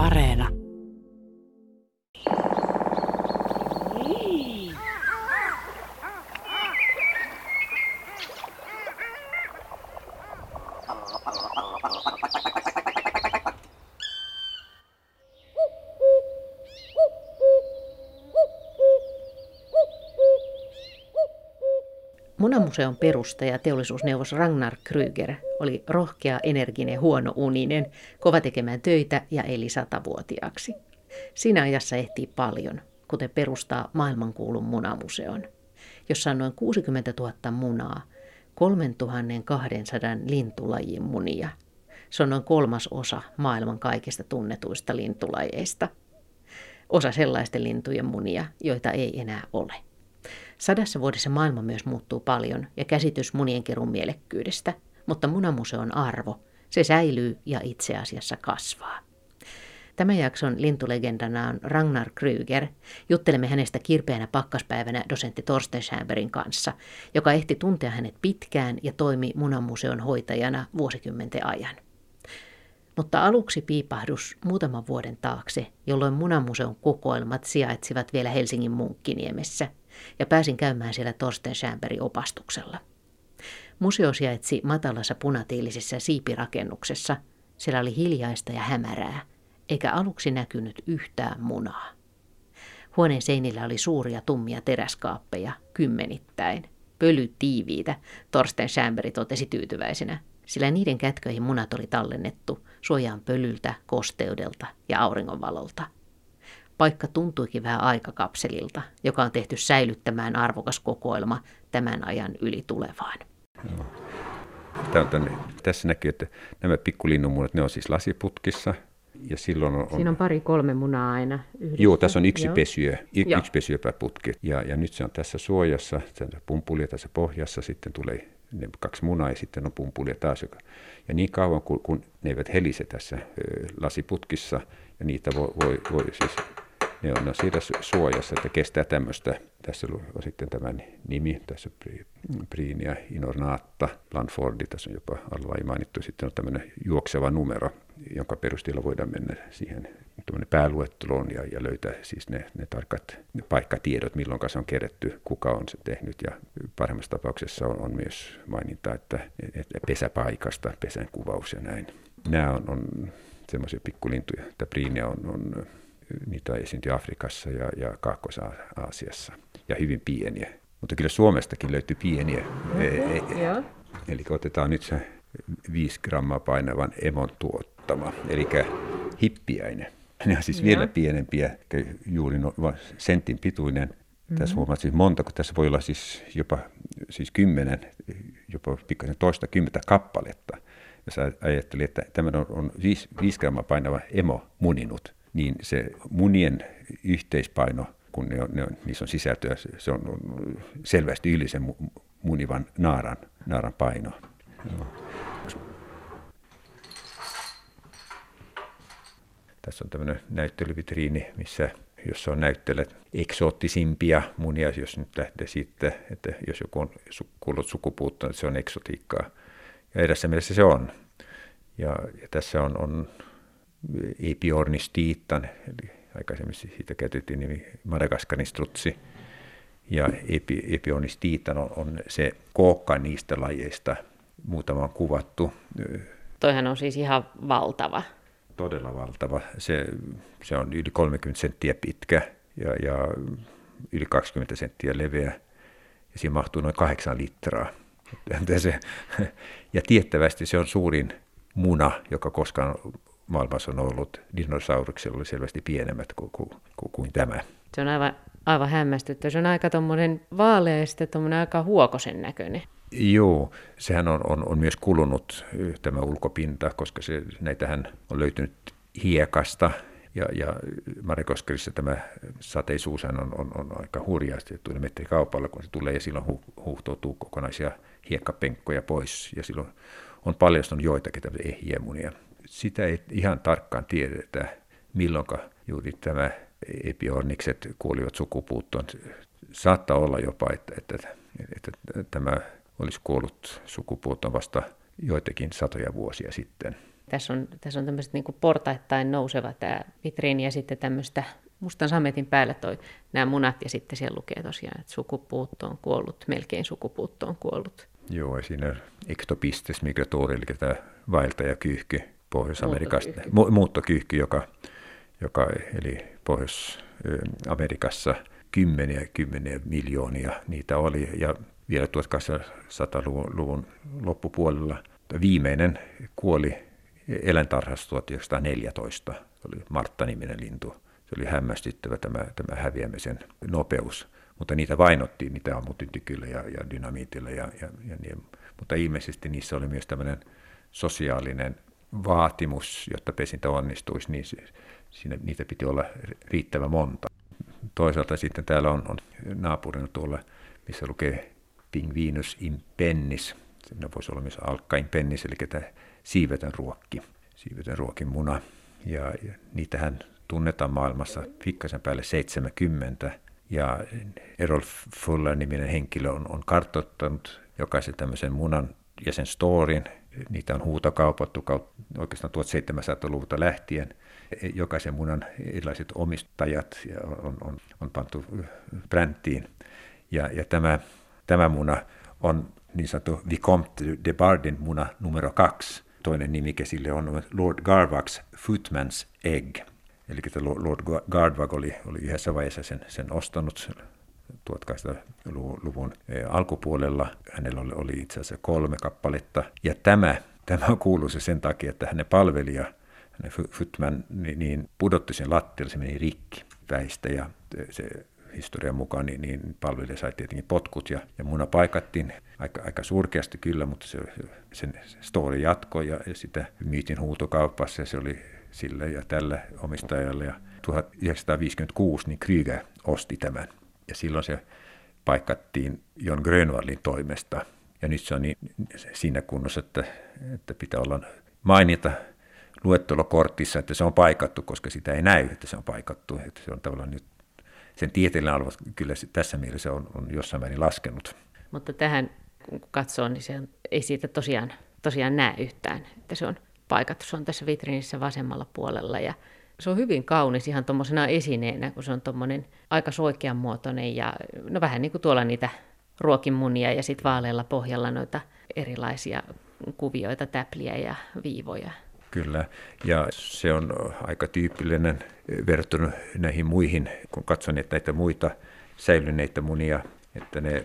Areena. Munamuseon perustaja teollisuusneuvos Ragnar Kryger oli rohkea, energinen, huono uninen, kova tekemään töitä ja eli satavuotiaaksi. Siinä ajassa ehtii paljon, kuten perustaa maailmankuulun munamuseon, jossa on noin 60 000 munaa, 3200 lintulajin munia. Se on noin kolmas osa maailman kaikista tunnetuista lintulajeista. Osa sellaisten lintujen munia, joita ei enää ole. Sadassa vuodessa maailma myös muuttuu paljon ja käsitys munienkerun mielekkyydestä, mutta munamuseon arvo, se säilyy ja itse asiassa kasvaa. Tämän jakson lintulegendana on Ragnar Kryger. Juttelemme hänestä kirpeänä pakkaspäivänä dosentti Torsten Schäberin kanssa, joka ehti tuntea hänet pitkään ja toimi munamuseon hoitajana vuosikymmenten ajan. Mutta aluksi piipahdus muutaman vuoden taakse, jolloin munamuseon kokoelmat sijaitsivat vielä Helsingin Munkkiniemessä – ja pääsin käymään siellä Torsten Schämberin opastuksella. Museo sijaitsi matalassa punatiilisessa siipirakennuksessa. Siellä oli hiljaista ja hämärää, eikä aluksi näkynyt yhtään munaa. Huoneen seinillä oli suuria tummia teräskaappeja, kymmenittäin. Pöly tiiviitä, Torsten Schämberi totesi tyytyväisenä, sillä niiden kätköihin munat oli tallennettu suojaan pölyltä, kosteudelta ja auringonvalolta – Paikka tuntuikin vähän aikakapselilta, joka on tehty säilyttämään arvokas kokoelma tämän ajan yli tulevaan. Tämä on tänne, tässä näkyy, että nämä pikkulinnunmunat, ne on siis lasiputkissa. Ja silloin on, Siinä on pari kolme munaa aina yhdessä. Joo, tässä on yksi Joo. pesyö, y, yksi pesyö per putki. Ja, ja nyt se on tässä suojassa, pumpulia tässä pohjassa, sitten tulee ne kaksi munaa ja sitten on pumpulia taas. Ja niin kauan kun, kun ne eivät helise tässä ö, lasiputkissa, ja niitä voi, voi, voi siis ne on siitä suojassa, että kestää tämmöistä. Tässä on sitten tämän nimi, tässä Priinia Inornaatta, Lanfordi, tässä on jopa alla mainittu. Sitten on tämmöinen juokseva numero, jonka perusteella voidaan mennä siihen pääluetteloon ja, ja löytää siis ne, ne tarkat ne paikkatiedot, milloin se on kerätty, kuka on se tehnyt. Ja parhaimmassa tapauksessa on, on myös maininta, että, että pesäpaikasta, pesän kuvaus ja näin. Nämä on, on semmoisia pikkulintuja. Tämä priinia on, on niitä esiintyi Afrikassa ja, ja Kaakkois-Aasiassa, ja hyvin pieniä. Mutta kyllä Suomestakin löytyy pieniä. Okay, e, e, eli otetaan nyt se 5 grammaa painavan emon tuottama, eli hippiäinen. Ne on siis ja. vielä pienempiä, juuri no, sentin pituinen. Mm-hmm. Tässä huomaat siis monta, kun tässä voi olla siis jopa siis kymmenen, jopa pikkasen toista kymmentä kappaletta. Jos ajattelin, että tämä on, on 5, 5 grammaa painava emo muninut, niin se munien yhteispaino, kun ne on, ne on, niissä on sisältöä, se on selvästi yli sen munivan naaran, naaran paino. Tässä on tämmöinen näyttelyvitriini, missä jossa on näyttelijät eksoottisimpia munia, jos nyt lähtee siitä, että jos joku on kuullut sukupuuttoon, niin se on eksotiikkaa. Ja edessä mielessä se on. Ja, ja tässä on, on Epiornistiitan, eli aikaisemmin siitä käytettiin nimi Madagaskarin strutsi. Ja epi, on, on se kookka niistä lajeista. Muutama on kuvattu. Toihan on siis ihan valtava. Todella valtava. Se, se on yli 30 senttiä pitkä ja, ja yli 20 senttiä leveä. Ja siinä mahtuu noin 8 litraa. Ja tiettävästi se on suurin muna, joka koskaan maailmassa on ollut, dinosauruksilla oli selvästi pienemmät kuin, kuin, kuin, kuin tämä. Se on aivan, aivan hämmästyttä. Se on aika tuommoinen vaalea ja sitten aika huokosen näköinen. Joo, sehän on, on, on myös kulunut tämä ulkopinta, koska se, näitähän on löytynyt hiekasta ja, ja Marikoskerissa tämä sateisuus on, on, on aika hurjasti, että tulee metrikaupalla, kun se tulee ja silloin hu, huuhtoutuu kokonaisia hiekkapenkkoja pois ja silloin on paljastunut joitakin tämmöisiä ehjiemunia sitä ei ihan tarkkaan tiedetä, milloin juuri tämä epiornikset kuolivat sukupuuttoon. Saattaa olla jopa, että, että, että, tämä olisi kuollut sukupuuttoon vasta joitakin satoja vuosia sitten. Tässä on, tässä on tämmöiset niin portaittain nouseva tämä vitriini ja sitten tämmöistä mustan sametin päällä toi nämä munat ja sitten siellä lukee tosiaan, että sukupuutto on kuollut, melkein sukupuutto on kuollut. Joo, ja siinä ectopistes migratori, eli tämä vaeltajakyyhky Pohjois-Amerikasta, muuttokyyhky, muuttokyyhky joka, joka eli Pohjois-Amerikassa kymmeniä kymmeniä miljoonia niitä oli, ja vielä 1800-luvun loppupuolella viimeinen kuoli eläintarhassa 1914, se oli Martta-niminen lintu. Se oli hämmästyttävä tämä, tämä häviämisen nopeus, mutta niitä vainottiin, niitä ammuttiin ja, ja dynamiitilla, ja, ja, ja niin. mutta ilmeisesti niissä oli myös tämmöinen sosiaalinen vaatimus, jotta pesintä onnistuisi, niin siinä, niitä piti olla riittävän monta. Toisaalta sitten täällä on, on naapurina tuolla, missä lukee Pingvinus impennis. Siinä voisi olla myös alkkain pennis, eli tämä siivetön ruokki, siivetön ruokin muna. Ja, ja niitähän tunnetaan maailmassa pikkasen päälle 70. Ja Errol Fuller-niminen henkilö on, on kartoittanut jokaisen tämmöisen munan ja sen storin. Niitä on huutokaupattu oikeastaan 1700-luvulta lähtien. Jokaisen munan erilaiset omistajat on, on, on pantu bränttiin. Ja, ja tämä, tämä muna on niin sanottu Vicomte de Bardin muna numero kaksi. Toinen nimike sille on Lord Garvaks Footman's Egg. Eli Lord Gardvag oli, oli yhdessä vaiheessa sen, sen ostanut 1800-luvun e, alkupuolella. Hänellä oli, itse asiassa kolme kappaletta. Ja tämä, tämä kuuluu se sen takia, että hänen palvelija, hänen Footman, niin, niin pudotti sen lattialle, se meni rikki väistä ja se historian mukaan, niin, niin palvelija sai tietenkin potkut ja, ja muna paikattiin aika, aika surkeasti kyllä, mutta se, sen story jatkoi ja, ja sitä myytin huutokaupassa ja se oli sille ja tälle omistajalle. Ja 1956 niin Krüger osti tämän ja silloin se paikattiin Jon Grönvallin toimesta. Ja nyt se on niin, siinä kunnossa, että, että pitää olla mainita luettelokortissa, että se on paikattu, koska sitä ei näy, että se on paikattu. Että se on tavallaan nyt, sen tieteellinen arvo kyllä tässä mielessä on, on jossain määrin laskenut. Mutta tähän kun katsoo, niin se on, ei siitä tosiaan, tosiaan näe yhtään, että se on paikattu. Se on tässä vitriinissä vasemmalla puolella ja se on hyvin kaunis ihan tuommoisena esineenä, kun se on tuommoinen aika soikean muotoinen ja no vähän niin kuin tuolla niitä ruokimunia ja sitten vaalealla pohjalla noita erilaisia kuvioita, täpliä ja viivoja. Kyllä, ja se on aika tyypillinen verrattuna näihin muihin, kun katson että näitä muita säilyneitä munia, että ne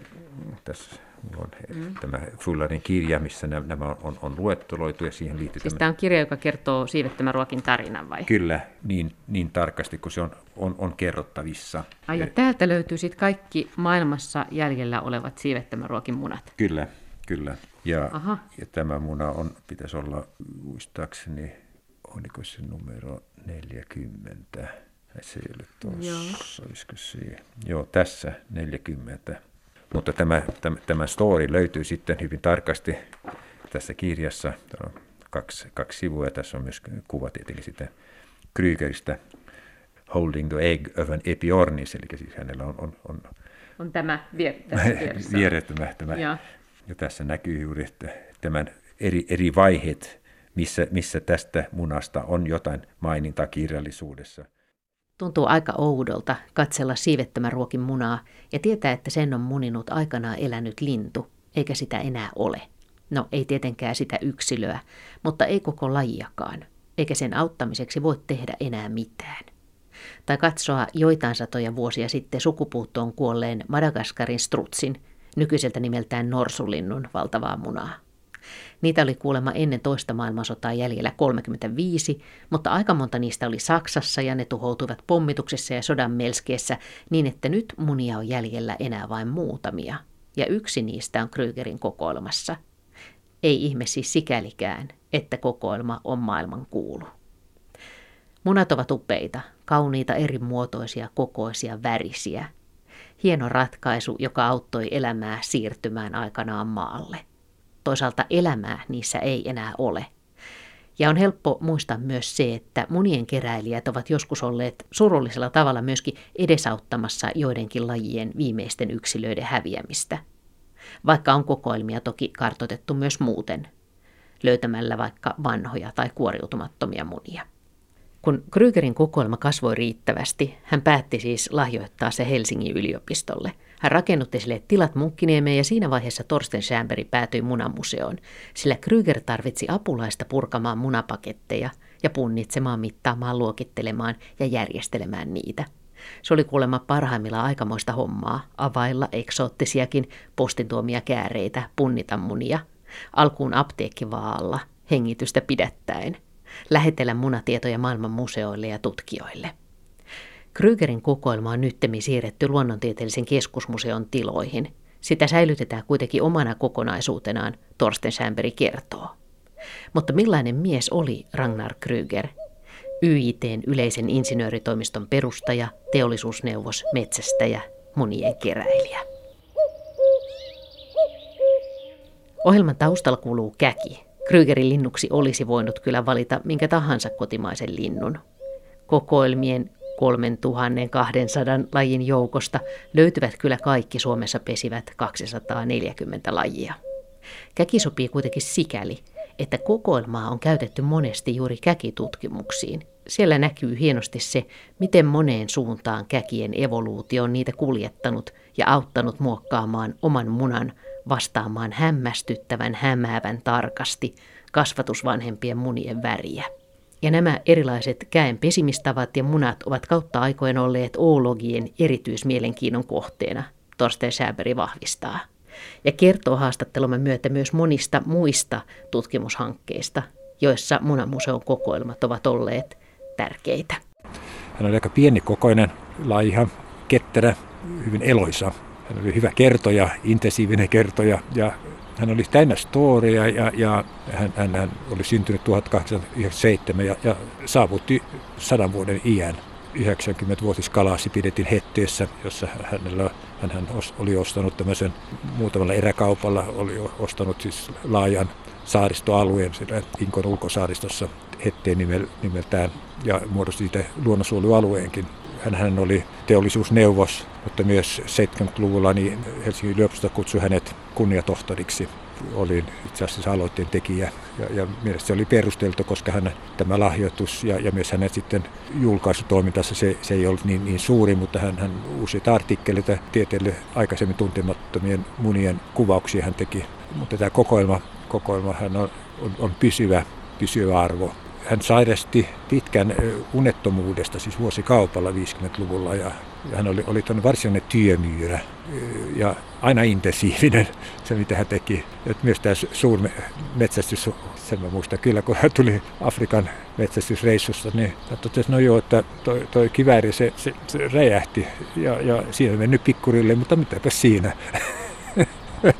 tässä on mm. tämä Fullarin kirja, missä nämä on, on, on luetteloitu ja siihen liittyy... Siis tämä on kirja, joka kertoo siivettömän ruokin tarinan vai? Kyllä, niin, niin tarkasti kuin se on, on, on kerrottavissa. Ai ja täältä löytyy sitten kaikki maailmassa jäljellä olevat siivettömän ruokin munat? Kyllä, kyllä. Ja, ja tämä muna on, pitäisi olla muistaakseni, oliko se numero 40? Se ei ole tuossa, olisiko se? Joo, tässä 40. Mutta tämä, tämä, tämä story löytyy sitten hyvin tarkasti tässä kirjassa. Täällä on kaksi, kaksi sivua ja tässä on myös kuva tietenkin sitten Krygeristä Holding the Egg of an Epiornis, eli siis hänellä on, on, on, on tämä vier, tämä, tämä. Ja. ja tässä näkyy juuri että tämän eri, eri vaiheet, missä, missä tästä munasta on jotain mainintaa kirjallisuudessa. Tuntuu aika oudolta katsella siivettömän ruokin munaa ja tietää, että sen on muninut aikanaan elänyt lintu, eikä sitä enää ole. No ei tietenkään sitä yksilöä, mutta ei koko lajiakaan, eikä sen auttamiseksi voi tehdä enää mitään. Tai katsoa joitain satoja vuosia sitten sukupuuttoon kuolleen Madagaskarin strutsin, nykyiseltä nimeltään norsulinnun valtavaa munaa. Niitä oli kuulemma ennen toista maailmansotaa jäljellä 35, mutta aika monta niistä oli Saksassa ja ne tuhoutuivat pommituksessa ja sodan melskeessä niin, että nyt munia on jäljellä enää vain muutamia. Ja yksi niistä on Krygerin kokoelmassa. Ei ihme siis sikälikään, että kokoelma on maailman kuulu. Munat ovat upeita, kauniita eri muotoisia, kokoisia, värisiä. Hieno ratkaisu, joka auttoi elämää siirtymään aikanaan maalle toisaalta elämää niissä ei enää ole. Ja on helppo muistaa myös se, että monien keräilijät ovat joskus olleet surullisella tavalla myöskin edesauttamassa joidenkin lajien viimeisten yksilöiden häviämistä. Vaikka on kokoelmia toki kartotettu myös muuten. löytämällä vaikka vanhoja tai kuoriutumattomia munia. Kun Krygerin kokoelma kasvoi riittävästi, hän päätti siis lahjoittaa se Helsingin yliopistolle. Hän rakennutti sille tilat Munkkiniemeen ja siinä vaiheessa Torsten Schämberi päätyi munamuseoon, sillä Kryger tarvitsi apulaista purkamaan munapaketteja ja punnitsemaan, mittaamaan, luokittelemaan ja järjestelemään niitä. Se oli kuulemma parhaimmillaan aikamoista hommaa, availla eksoottisiakin postintuomia kääreitä, punnita munia, alkuun apteekkivaalla, hengitystä pidättäen – lähetellä munatietoja maailman museoille ja tutkijoille. Krygerin kokoelma on nyttemmin siirretty luonnontieteellisen keskusmuseon tiloihin. Sitä säilytetään kuitenkin omana kokonaisuutenaan, Torsten Schämberi kertoo. Mutta millainen mies oli Ragnar Kryger? YITn yleisen insinööritoimiston perustaja, teollisuusneuvos, metsästäjä, monien keräilijä. Ohjelman taustalla kuuluu käki, Krygerin linnuksi olisi voinut kyllä valita minkä tahansa kotimaisen linnun. Kokoelmien 3200 lajin joukosta löytyvät kyllä kaikki Suomessa pesivät 240 lajia. Käki sopii kuitenkin sikäli, että kokoelmaa on käytetty monesti juuri käkitutkimuksiin. Siellä näkyy hienosti se, miten moneen suuntaan käkien evoluutio on niitä kuljettanut ja auttanut muokkaamaan oman munan vastaamaan hämmästyttävän hämäävän tarkasti kasvatusvanhempien munien väriä. Ja nämä erilaiset käen pesimistavat ja munat ovat kautta aikojen olleet oologien erityismielenkiinnon kohteena, Torsten Schäberi vahvistaa. Ja kertoo haastattelumme myötä myös monista muista tutkimushankkeista, joissa munamuseon kokoelmat ovat olleet tärkeitä. Hän oli aika pienikokoinen, laiha, ketterä, hyvin eloisa hän oli hyvä kertoja, intensiivinen kertoja ja hän oli täynnä storia ja, ja hän, hän, hän oli syntynyt 1897 ja, ja saavutti sadan vuoden iän. 90-vuotis kalasi pidettiin Hetteessä, jossa hänellä, hän, oli ostanut tämmöisen muutamalla eräkaupalla, oli ostanut siis laajan saaristoalueen siellä Inkon ulkosaaristossa Hetteen nimeltään ja muodosti siitä luonnonsuojelualueenkin hän, hän oli teollisuusneuvos, mutta myös 70-luvulla niin Helsingin yliopisto kutsui hänet kunniatohtoriksi. Olin itse asiassa aloitteen tekijä ja, ja mielestäni se oli perusteltu, koska hän, tämä lahjoitus ja, ja myös hänen sitten julkaisutoimintassa se, se ei ollut niin, niin suuri, mutta hän, hän useita artikkeleita tieteelle aikaisemmin tuntemattomien munien kuvauksia hän teki. Mutta tämä kokoelma, kokoelma hän on, on, on pysyvä, pysyvä arvo hän sairasti pitkän unettomuudesta, siis vuosikaupalla 50-luvulla, ja, hän oli, oli varsinainen työmyyrä ja aina intensiivinen se, mitä hän teki. Et myös tämä suurmetsästys, sen mä muistan kyllä, kun hän tuli Afrikan metsästysreissusta, niin hän totesi, no joo, että toi, toi kivääri, se, se, se räjähti ja, ja siinä mennyt pikkurille, mutta mitäpä siinä.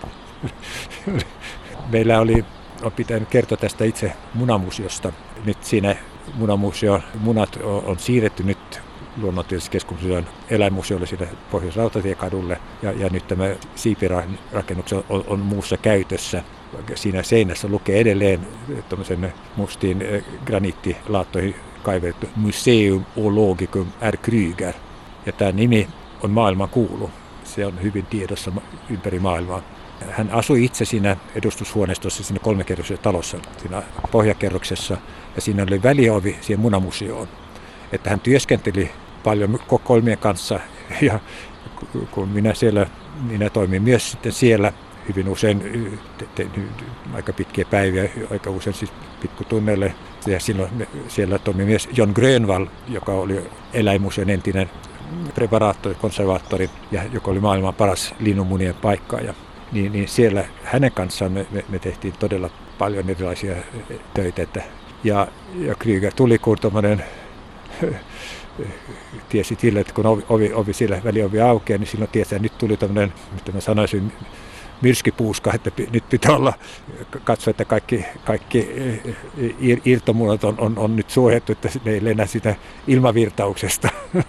Meillä oli on pitänyt kertoa tästä itse munamuseosta. Nyt siinä munamuseo, munat on siirretty nyt luonnontieteellisessä keskusmuseon eläinmuseolle sinne Pohjois-Rautatiekadulle. Ja, ja nyt tämä siipirakennus on, on muussa käytössä. Siinä seinässä lukee edelleen tuommoisen mustiin eh, graniittilaattoihin kaivettu Museum Ologicum R. Kryger. Ja tämä nimi on maailman kuulu. Se on hyvin tiedossa ympäri maailmaa. Hän asui itse siinä edustushuoneistossa siinä kolmekerroksessa talossa, siinä pohjakerroksessa, ja siinä oli väliovi siihen munamuseoon. Että hän työskenteli paljon kolmien kanssa, ja kun minä siellä, minä toimin myös sitten siellä hyvin usein, tein aika pitkiä päiviä, aika usein siis pikkutunneille. Ja silloin siellä toimi myös John Grönvall, joka oli eläinmuseon entinen preparaattori, konservaattori, ja joka oli maailman paras linnunmunien paikkaaja niin, niin siellä hänen kanssaan me, me, me tehtiin todella paljon erilaisia töitä. Että, ja, ja Krieger tuli tuommoinen tiesi sille, että kun ovi, ovi, ovi siellä väliovi aukeaa, niin silloin tiesi, että nyt tuli tämmöinen, mitä mä sanoisin, myrskypuuska, että nyt pitää olla, katsoa, että kaikki, kaikki irtomuodot on, on, on nyt suojattu, että ne ei lennä sitä ilmavirtauksesta.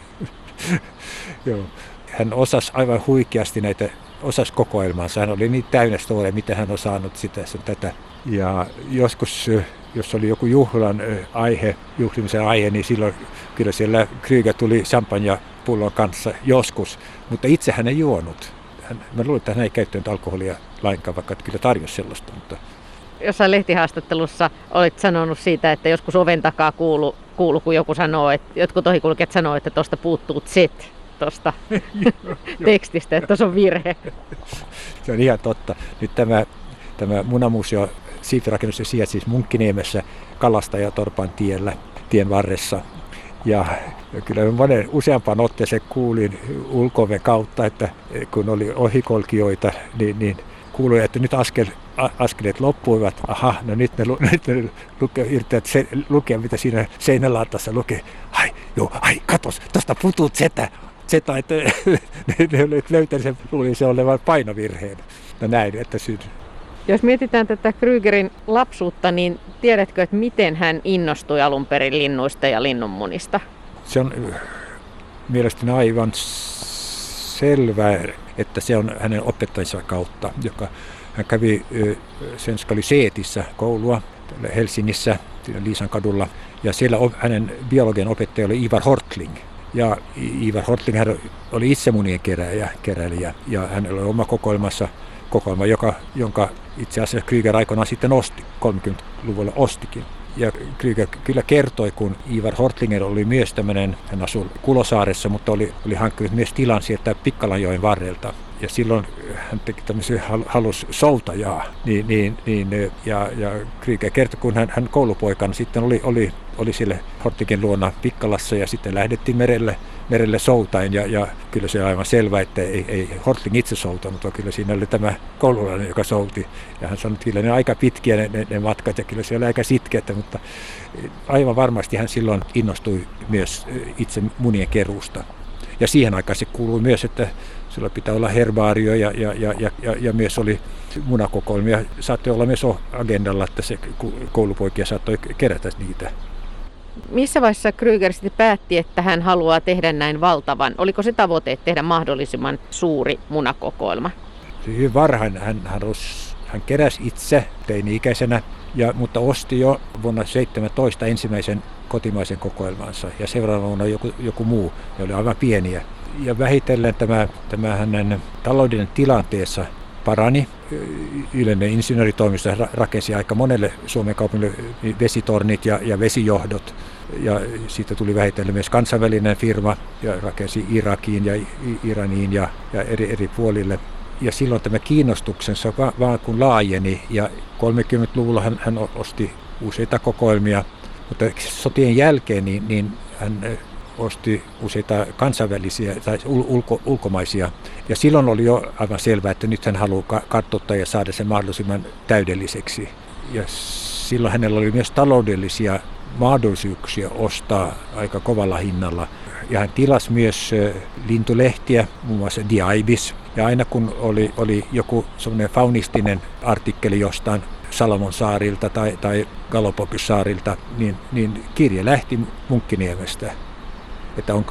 Joo. Hän osasi aivan huikeasti näitä osasi kokoelmansa. Hän oli niin täynnä storia, mitä hän on saanut sitä sen tätä. Ja joskus, jos oli joku juhlan aihe, juhlimisen aihe, niin silloin kyllä siellä Krieger tuli champagne pullon kanssa joskus, mutta itse hän ei juonut. Hän, mä luulen, että hän ei käyttänyt alkoholia lainkaan, vaikka kyllä tarjosi sellaista, mutta jossain lehtihaastattelussa olit sanonut siitä, että joskus oven takaa kuulu, kuulu kun joku sanoo, että jotkut ohikulkijat sanoo, että tuosta puuttuu Z tuosta tekstistä, että tuossa on virhe. Se on ihan totta. Nyt tämä, tämä munamuseo siipirakennus sijaitsi siis Munkkiniemessä Kalastajatorpan tiellä, tien varressa. Ja kyllä monen useampaan otteeseen kuulin ulkove kautta, että kun oli ohikolkijoita, niin, niin kuului, että nyt askel, askeleet loppuivat. Aha, no nyt ne, nyt ne luke, yrittävät se, lukea, mitä siinä seinälaatassa lukee. Ai, joo, ai, katos, tuosta putuu zetä. Zeta, että ne, löytäneet sen, luulin se olevan painovirheen. No näin, että syyn. Jos mietitään tätä Krygerin lapsuutta, niin tiedätkö, että miten hän innostui alun perin linnuista ja linnunmunista? Se on mielestäni aivan selvää, että se on hänen opettajansa kautta, joka hän kävi Senskali Seetissä koulua Helsingissä, Liisan kadulla, ja siellä hänen biologian opettaja oli Ivar Hortling. Ja Ivar Hortling hän oli itse munien keräjä, keräilijä, ja hän oli oma kokoelmassa kokoelma, joka, jonka itse asiassa Krieger aikoinaan sitten osti, 30-luvulla ostikin. Ja Krieger kyllä kertoi, kun Ivar Hortlinger oli myös tämmöinen, hän asui Kulosaaressa, mutta oli, oli hankkinut myös tilan sieltä Pikkalanjoen varrelta. Ja silloin hän teki tämmöisen halus soutajaa. Niin, niin, niin, ja, ja Krieger kertoi, kun hän, hän koulupoikana sitten oli, oli, oli sille Hortligen luona Pikkalassa ja sitten lähdettiin merelle merelle soutaen ja, ja kyllä se on aivan selvä, että ei, ei Hortling itse soutanut, vaan kyllä siinä oli tämä koululainen, joka souti. Ja hän sanoi, että kyllä ne aika pitkiä ne, ne, ne matkat ja kyllä se oli aika sitkeätä, mutta aivan varmasti hän silloin innostui myös itse munien keruusta. Ja siihen aikaan se kuului myös, että sillä pitää olla herbaario ja, ja, ja, ja, ja, ja myös oli munakokoelmia. Saattoi olla myös agendalla, että se koulupoikia saattoi kerätä niitä missä vaiheessa Kryger sitten päätti, että hän haluaa tehdä näin valtavan? Oliko se tavoite tehdä mahdollisimman suuri munakokoelma? Hyvin varhain hän, hän, hän keräsi itse teini-ikäisenä, ja, mutta osti jo vuonna 17 ensimmäisen kotimaisen kokoelmansa ja seuraavana vuonna joku, joku muu. Ne oli aivan pieniä. Ja vähitellen tämä, tämä hänen taloudellinen tilanteessa parani. Yleinen insinööritoimisto rakensi aika monelle Suomen kaupungille vesitornit ja, ja vesijohdot. Ja siitä tuli vähitellen myös kansainvälinen firma ja rakensi Irakiin ja Iraniin ja, ja eri, eri puolille. Ja silloin tämä kiinnostuksensa vaan, kun laajeni ja 30-luvulla hän, hän osti useita kokoelmia, mutta sotien jälkeen niin, niin hän osti useita kansainvälisiä tai ulko, ulkomaisia. Ja silloin oli jo aivan selvää, että nyt hän haluaa kartoittaa ja saada sen mahdollisimman täydelliseksi. Ja silloin hänellä oli myös taloudellisia mahdollisuuksia ostaa aika kovalla hinnalla. Ja hän tilasi myös lintulehtiä, muun muassa The Ibis. Ja aina kun oli, oli joku semmoinen faunistinen artikkeli jostain Salomon saarilta tai, tai Galapagos saarilta, niin, niin kirje lähti Munkkiniemestä että on,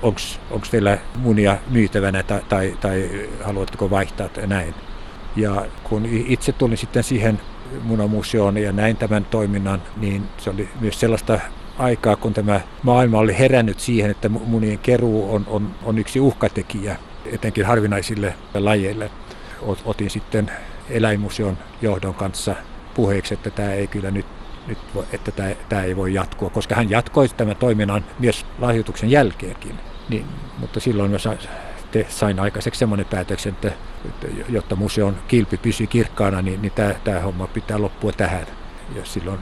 onko teillä munia myytävänä tai, tai, tai haluatteko vaihtaa tai näin. Ja kun itse tulin sitten siihen munamuseoon ja näin tämän toiminnan, niin se oli myös sellaista aikaa, kun tämä maailma oli herännyt siihen, että munien keruu on, on, on yksi uhkatekijä, etenkin harvinaisille lajeille. Otin sitten eläinmuseon johdon kanssa puheeksi, että tämä ei kyllä nyt nyt, että tämä, tämä ei voi jatkua, koska hän jatkoi tämän toiminnan myös lahjoituksen jälkeenkin. Niin, mutta silloin myös sain aikaiseksi semmoinen päätöksen, että, että jotta museon kilpi pysyy kirkkaana, niin, niin tämä, tämä homma pitää loppua tähän. Ja silloin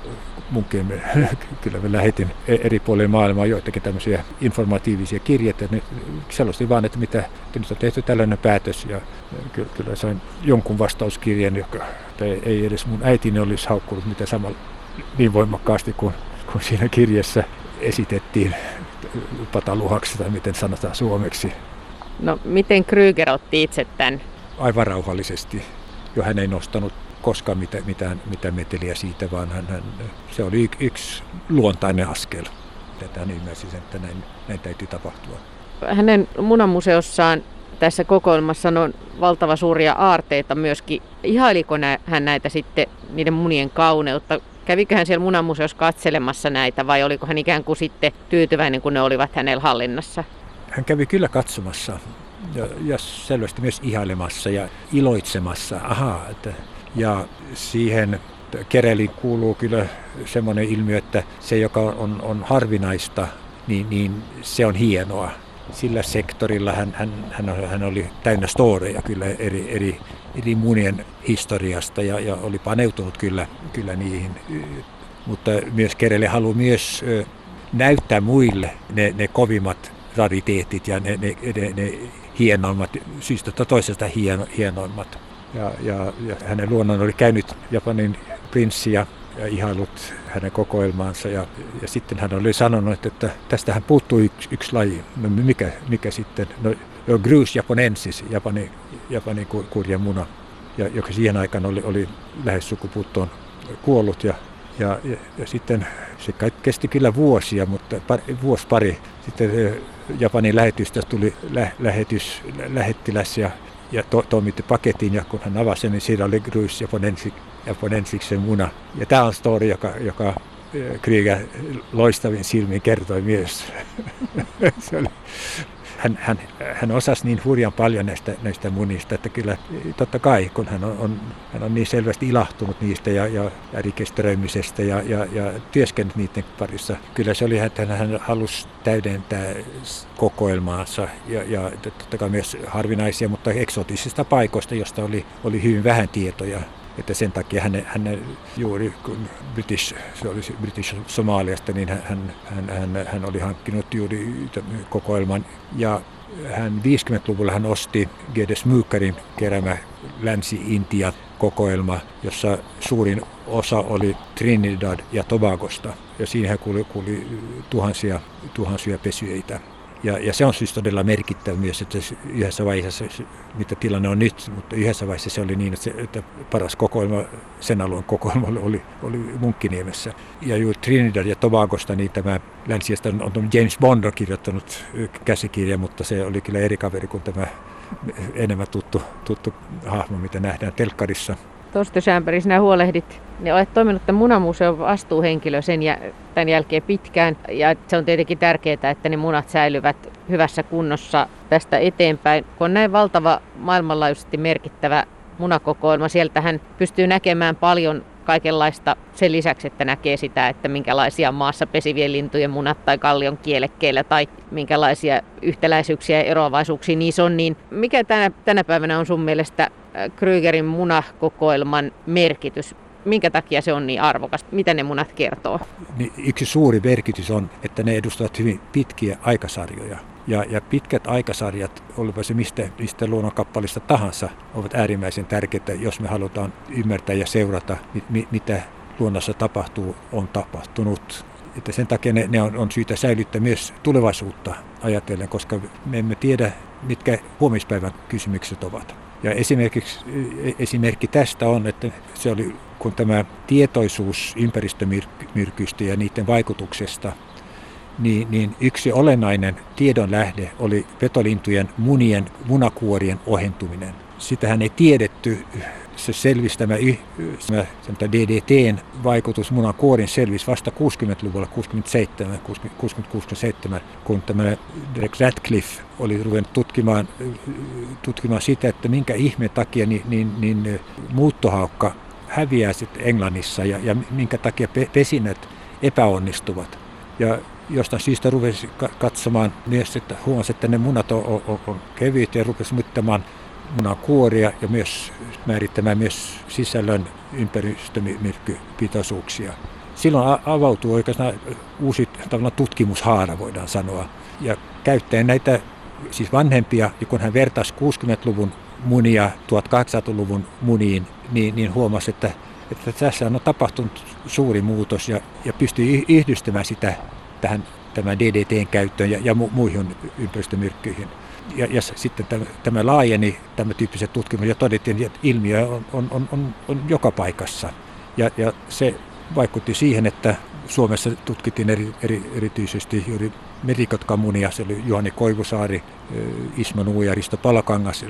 munkin kyllä me lähetin e-, eri puolille maailmaa joitakin tämmöisiä informatiivisia kirjeitä. Ne selostin vaan, että mitä että nyt on tehty tällainen päätös. Ja kyllä, kyllä sain jonkun vastauskirjeen, joka ei edes mun äitini olisi haukkunut mitä samalla niin voimakkaasti kuin, kuin siinä kirjassa esitettiin pataluhaksi tai miten sanotaan suomeksi. No miten Kryger otti itse tämän? Aivan rauhallisesti. Jo hän ei nostanut koskaan mitään, mitään, mitään meteliä siitä, vaan hän, hän, se oli yksi luontainen askel. Tätä hän ymmärsi sen, että näin, näin täytyy tapahtua. Hänen munamuseossaan tässä kokoelmassa on valtava suuria aarteita myöskin. Ihailiko hän näitä sitten niiden munien kauneutta? Kävikö hän siellä munamuseossa katselemassa näitä vai oliko hän ikään kuin sitten tyytyväinen, kun ne olivat hänellä hallinnassa? Hän kävi kyllä katsomassa ja, ja selvästi myös ihailemassa ja iloitsemassa. Aha, että, ja siihen Kereliin kuuluu kyllä semmoinen ilmiö, että se, joka on, on harvinaista, niin, niin se on hienoa. Sillä sektorilla hän, hän, hän, hän oli täynnä storeja kyllä eri, eri, eri munien historiasta ja, ja oli paneutunut kyllä, kyllä niihin. Mutta myös Kerele haluaa myös näyttää muille ne, ne kovimmat rariteetit ja ne, ne, ne, ne hienoimmat, syystä toisesta hieno, hienoimmat. Ja, ja, ja hänen luonnon oli käynyt Japanin prinssi ja, ja ihailut hänen kokoelmaansa. Ja, ja sitten hän oli sanonut, että tästähän puuttuu yksi, yksi laji. No mikä, mikä sitten? No, no Grus japonensis, Japani, Japanin kurja muna, ja, joka siihen aikaan oli, oli lähes sukupuuttoon kuollut. Ja, ja, ja, ja sitten se kesti kyllä vuosia, mutta pari, vuosi pari sitten Japanin lähetystä tuli lä, lähetys, lähettiläs ja, ja to, toimitti paketin ja kun hän avasi niin siinä oli Grus japonensik, japonensiksen muna. Ja tämä on story, joka, joka Krieger loistavin silmin kertoi myös. se oli, hän, hän, hän osasi niin hurjan paljon näistä, näistä munista, että kyllä totta kai, kun hän on, on, hän on niin selvästi ilahtunut niistä ja, ja rekisteröimisestä ja, ja, ja työskennellyt niiden parissa, kyllä se oli, että hän halusi täydentää kokoelmaansa ja, ja totta kai myös harvinaisia, mutta eksotisista paikoista, josta oli, oli hyvin vähän tietoja että sen takia hän, hän juuri kun British, se oli British Somaliasta, niin hän, hän, hän, hän oli hankkinut juuri kokoelman. Ja hän 50-luvulla hän osti Gedes Myykärin keräämä Länsi-Intia kokoelma, jossa suurin osa oli Trinidad ja Tobagosta. Ja siihen kuuli, kuuli tuhansia, tuhansia pesyeitä. Ja, ja se on siis todella merkittävä myös, että yhdessä vaiheessa, mitä tilanne on nyt, mutta yhdessä vaiheessa se oli niin, että, se, että paras kokoelma, sen alueen kokoelma oli, oli Munkkiniemessä. Ja juuri Trinidad ja Tobagosta, niin tämä länsiästä on, on James Bond on kirjoittanut käsikirja, mutta se oli kyllä eri kaveri kuin tämä enemmän tuttu, tuttu hahmo, mitä nähdään telkkarissa. Torsten Schämberg, sinä huolehdit, niin olet toiminut tämän munamuseon vastuuhenkilö sen ja tämän jälkeen pitkään. Ja se on tietenkin tärkeää, että ne munat säilyvät hyvässä kunnossa tästä eteenpäin. Kun on näin valtava maailmanlaajuisesti merkittävä munakokoelma, sieltähän pystyy näkemään paljon kaikenlaista sen lisäksi, että näkee sitä, että minkälaisia maassa pesivien lintujen munat tai kallion kielekkeillä tai minkälaisia yhtäläisyyksiä ja eroavaisuuksia niissä on, niin mikä tänä, tänä päivänä on sun mielestä Krygerin munakokoelman merkitys? Minkä takia se on niin arvokas? Mitä ne munat kertoo? Niin yksi suuri merkitys on, että ne edustavat hyvin pitkiä aikasarjoja. Ja, ja pitkät aikasarjat, olipa se mistä, mistä luonnonkappalista tahansa, ovat äärimmäisen tärkeitä, jos me halutaan ymmärtää ja seurata, mit, mitä luonnossa tapahtuu, on tapahtunut. Että sen takia ne, ne on, on syytä säilyttää myös tulevaisuutta ajatellen, koska me emme tiedä, mitkä huomispäivän kysymykset ovat. Ja esimerkiksi, esimerkki tästä on, että se oli, kun tämä tietoisuus ympäristömyrkyistä ja niiden vaikutuksesta niin, niin yksi olennainen tiedon lähde oli petolintujen munien, munakuorien ohentuminen. Sitähän ei tiedetty. Se selvisi tämä, tämä DDTn vaikutus munakuorin selvisi vasta 60-luvulla, 67, 66-67, kun tämä Derek Radcliffe oli ruvennut tutkimaan, tutkimaan sitä, että minkä ihmeen takia niin, niin, niin muuttohaukka häviää sitten Englannissa ja, ja minkä takia pesinnät epäonnistuvat. Ja jostain syystä rupesi katsomaan myös, että huomasi, että ne munat on, on, on kevyitä ja rupesi mittamaan munan kuoria ja myös määrittämään myös sisällön ympäristömyrkkypitoisuuksia. Silloin avautuu oikeastaan uusi tutkimushaara, voidaan sanoa. Ja käyttäen näitä siis vanhempia, ja kun hän vertasi 60-luvun munia 1800-luvun muniin, niin, niin huomasi, että, että tässä on tapahtunut suuri muutos ja, ja pystyi yhdistämään sitä tähän tämän DDTn käyttöön ja, ja mu, muihin ympäristömyrkkyihin. Ja, ja sitten tämä, tämä laajeni, tämä tyyppiset tutkimukset, ja todettiin, että ilmiö on, on, on, on, joka paikassa. Ja, ja se vaikutti siihen, että Suomessa tutkittiin eri, eri, erityisesti juuri merikotkamunia, se oli Juhani Koivusaari, Ismo Nuu ja Risto Palakangas,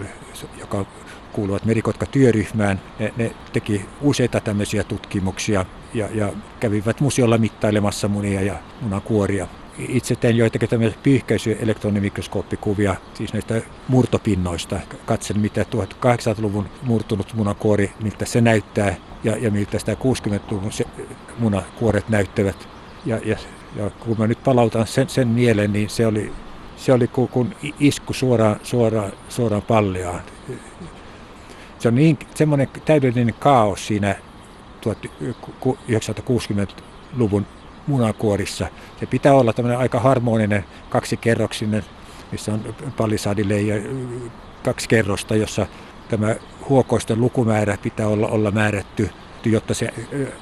joka kuuluvat merikotka-työryhmään. Ne, ne teki useita tämmöisiä tutkimuksia ja, ja kävivät museolla mittailemassa munia ja munakuoria. Itse tein joitakin tämmöisiä pyyhkäisyelektronimikroskooppikuvia, siis näistä murtopinnoista. Katselin, mitä 1800-luvun murtunut munakuori, miltä se näyttää ja, ja miltä sitä 60-luvun se, munakuoret näyttävät. Ja, ja, ja kun mä nyt palautan sen, sen mieleen, niin se oli, se oli kun isku suoraan, suoraan, suoraan palliaan. Se on niin, semmoinen täydellinen kaos siinä 1960-luvun munakuorissa. Se pitää olla tämmöinen aika harmoninen kaksikerroksinen, missä on palisadille ja kaksi kerrosta, jossa tämä huokoisten lukumäärä pitää olla, olla määrätty, jotta se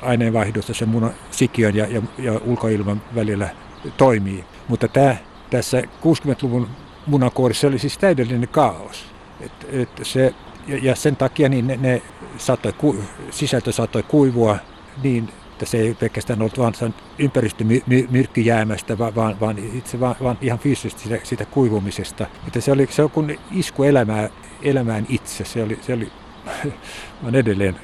aineenvaihdosta sen munan sikiön ja, ja, ja ulkoilman välillä toimii. Mutta tämä, tässä 60-luvun munakuorissa oli siis täydellinen kaos. Et, et se, ja, ja sen takia niin ne, ne saattoi, sisältö saattoi kuivua niin että se ei pelkästään ollut vain ympäristömyrkkyjäämästä, vaan, vaan itse vaan, vaan ihan fyysisesti sitä, sitä kuivumisesta. Että se oli se kun isku elämää, elämään itse. Se oli, se oli vaan edelleen,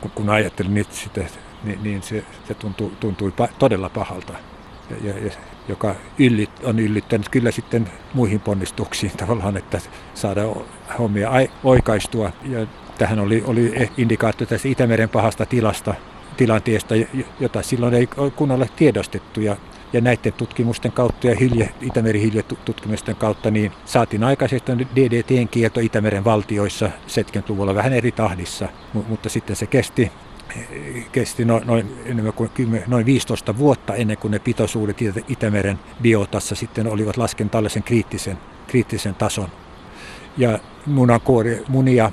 kun, kun ajattelin nyt sitä, niin, niin se, se tuntui, tuntui pa, todella pahalta. Ja, ja, ja, joka yllit, on yllittänyt kyllä sitten muihin ponnistuksiin tavallaan, että saada hommia oikaistua. Ja tähän oli, oli indikaatio tästä Itämeren pahasta tilasta, tilanteesta, jota silloin ei kunnolla tiedostettu. Ja, ja näiden tutkimusten kautta ja hilje, Itämeri tutkimusten kautta niin saatiin aikaisesti DDTn kielto Itämeren valtioissa 70-luvulla vähän eri tahdissa, mutta sitten se kesti kesti noin, noin, enemmän kuin 10, noin 15 vuotta ennen kuin ne pitoisuudet Itämeren biotassa sitten olivat lasken tällaisen kriittisen, kriittisen tason. Ja munakuori, munia,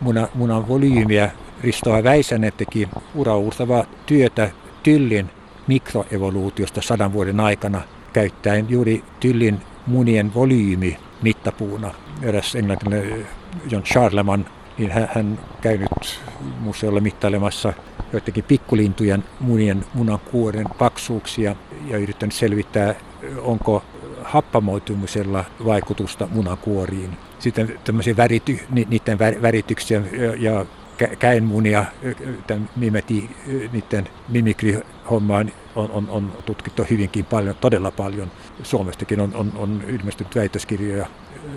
muna, munan volyymiä Ristoa Väisänen teki uraurtavaa työtä tyllin mikroevoluutiosta sadan vuoden aikana käyttäen juuri tyllin munien volyymi mittapuuna. Eräs englantilainen John Charleman, niin hän, hän käynyt museolla mittailemassa joidenkin pikkulintujen munien munankuoren paksuuksia ja yrittänyt selvittää, onko happamoitumisella vaikutusta munakuoriin. Sitten tämmöisiä värity, niiden värityksiä ja käenmunia, tämän mimeti, niiden mimikri-hommaan on, on, on, tutkittu hyvinkin paljon, todella paljon. Suomestakin on, on, on ilmestynyt väitöskirjoja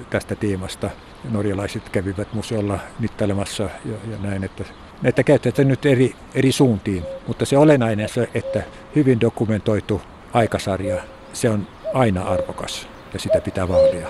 tästä teemasta. Norjalaiset kävivät museolla mittailemassa ja, ja näin, että näitä käytetään nyt eri, eri suuntiin. Mutta se olennainen se, että hyvin dokumentoitu aikasarja, se on aina arvokas ja sitä pitää vaalia.